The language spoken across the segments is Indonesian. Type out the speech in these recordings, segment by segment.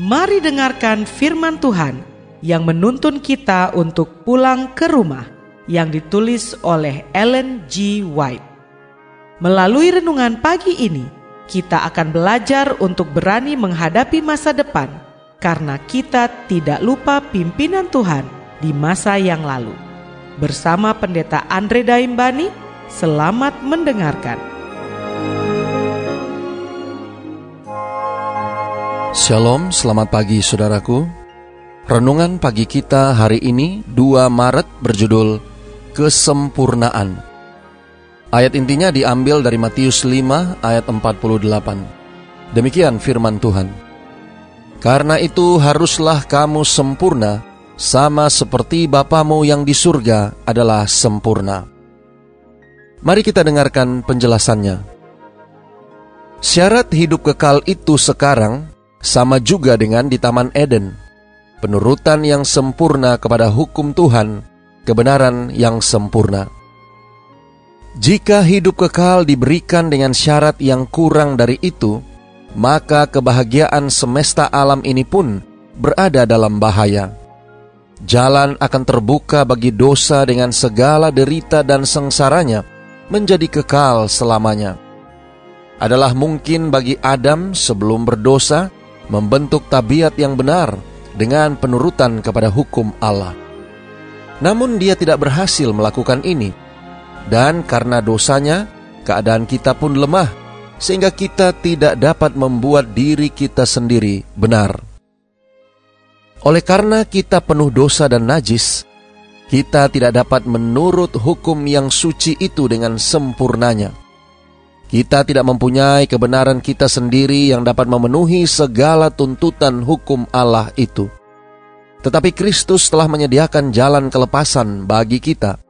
Mari dengarkan firman Tuhan yang menuntun kita untuk pulang ke rumah yang ditulis oleh Ellen G. White. Melalui renungan pagi ini, kita akan belajar untuk berani menghadapi masa depan karena kita tidak lupa pimpinan Tuhan di masa yang lalu. Bersama Pendeta Andre Daimbani, selamat mendengarkan. Shalom, selamat pagi saudaraku. Renungan pagi kita hari ini 2 Maret berjudul Kesempurnaan. Ayat intinya diambil dari Matius 5 ayat 48. Demikian firman Tuhan. Karena itu haruslah kamu sempurna sama seperti Bapamu yang di surga adalah sempurna. Mari kita dengarkan penjelasannya. Syarat hidup kekal itu sekarang sama juga dengan di Taman Eden, penurutan yang sempurna kepada hukum Tuhan, kebenaran yang sempurna. Jika hidup kekal diberikan dengan syarat yang kurang dari itu, maka kebahagiaan semesta alam ini pun berada dalam bahaya. Jalan akan terbuka bagi dosa dengan segala derita dan sengsaranya menjadi kekal selamanya. Adalah mungkin bagi Adam sebelum berdosa membentuk tabiat yang benar dengan penurutan kepada hukum Allah. Namun dia tidak berhasil melakukan ini. Dan karena dosanya, keadaan kita pun lemah sehingga kita tidak dapat membuat diri kita sendiri benar. Oleh karena kita penuh dosa dan najis, kita tidak dapat menurut hukum yang suci itu dengan sempurnanya. Kita tidak mempunyai kebenaran kita sendiri yang dapat memenuhi segala tuntutan hukum Allah itu. Tetapi Kristus telah menyediakan jalan kelepasan bagi kita.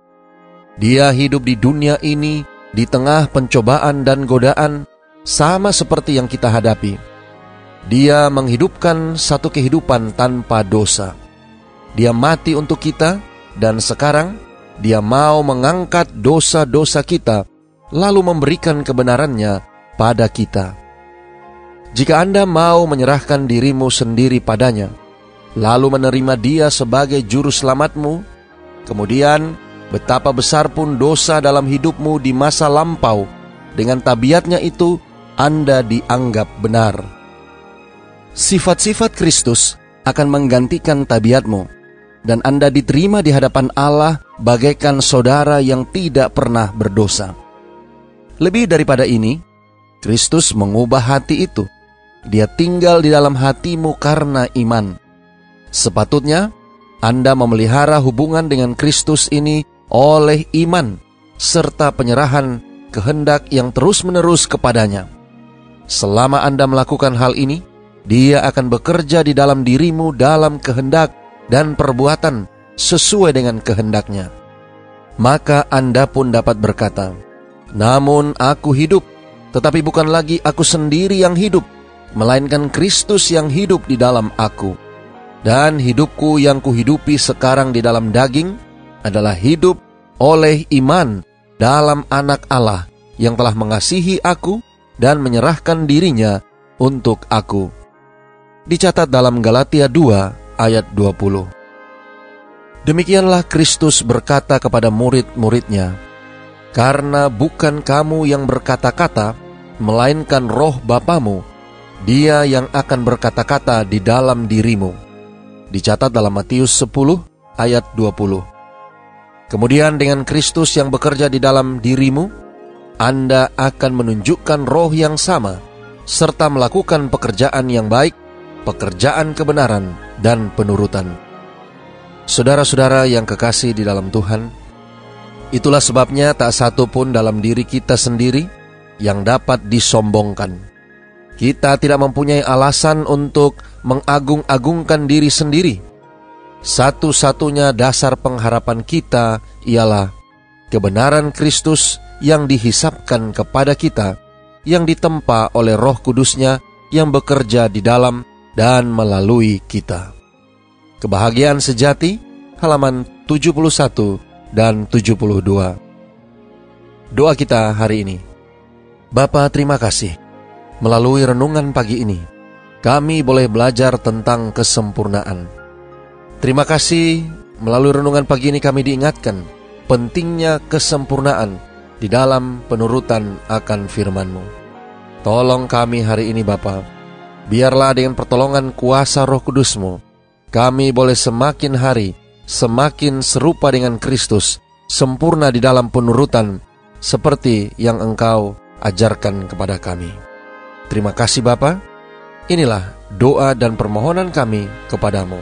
Dia hidup di dunia ini di tengah pencobaan dan godaan sama seperti yang kita hadapi. Dia menghidupkan satu kehidupan tanpa dosa. Dia mati untuk kita dan sekarang dia mau mengangkat dosa-dosa kita lalu memberikan kebenarannya pada kita. Jika Anda mau menyerahkan dirimu sendiri padanya, lalu menerima Dia sebagai juru selamatmu, kemudian betapa besar pun dosa dalam hidupmu di masa lampau, dengan tabiatnya itu Anda dianggap benar. Sifat-sifat Kristus akan menggantikan tabiatmu, dan Anda diterima di hadapan Allah bagaikan saudara yang tidak pernah berdosa. Lebih daripada ini, Kristus mengubah hati itu. Dia tinggal di dalam hatimu karena iman. Sepatutnya Anda memelihara hubungan dengan Kristus ini oleh iman serta penyerahan kehendak yang terus-menerus kepadanya. Selama Anda melakukan hal ini, Dia akan bekerja di dalam dirimu dalam kehendak dan perbuatan sesuai dengan kehendaknya. Maka Anda pun dapat berkata, namun aku hidup, tetapi bukan lagi aku sendiri yang hidup, melainkan Kristus yang hidup di dalam aku. Dan hidupku yang kuhidupi sekarang di dalam daging adalah hidup oleh iman dalam anak Allah yang telah mengasihi aku dan menyerahkan dirinya untuk aku. Dicatat dalam Galatia 2 ayat 20. Demikianlah Kristus berkata kepada murid-muridnya, karena bukan kamu yang berkata-kata, melainkan roh Bapamu, dia yang akan berkata-kata di dalam dirimu. Dicatat dalam Matius 10 ayat 20. Kemudian dengan Kristus yang bekerja di dalam dirimu, Anda akan menunjukkan roh yang sama, serta melakukan pekerjaan yang baik, pekerjaan kebenaran, dan penurutan. Saudara-saudara yang kekasih di dalam Tuhan, Itulah sebabnya tak satu pun dalam diri kita sendiri yang dapat disombongkan. Kita tidak mempunyai alasan untuk mengagung-agungkan diri sendiri. Satu-satunya dasar pengharapan kita ialah kebenaran Kristus yang dihisapkan kepada kita, yang ditempa oleh roh kudusnya yang bekerja di dalam dan melalui kita. Kebahagiaan sejati, halaman 71 dan 72. Doa kita hari ini. Bapa terima kasih melalui renungan pagi ini. kami boleh belajar tentang kesempurnaan. Terima kasih, melalui renungan pagi ini kami diingatkan pentingnya kesempurnaan di dalam penurutan akan firman-Mu. Tolong kami hari ini Bapa, biarlah dengan pertolongan kuasa roh kudus-Mu, kami boleh semakin hari semakin serupa dengan Kristus, sempurna di dalam penurutan, seperti yang Engkau ajarkan kepada kami. Terima kasih Bapa. Inilah doa dan permohonan kami kepadamu.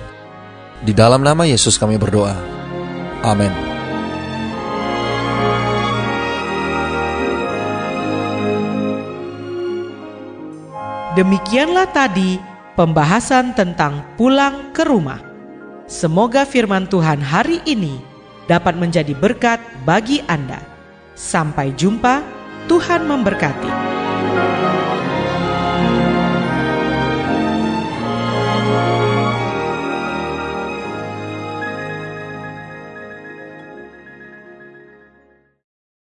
Di dalam nama Yesus kami berdoa. Amin. Demikianlah tadi pembahasan tentang pulang ke rumah. Semoga firman Tuhan hari ini dapat menjadi berkat bagi Anda. Sampai jumpa, Tuhan memberkati.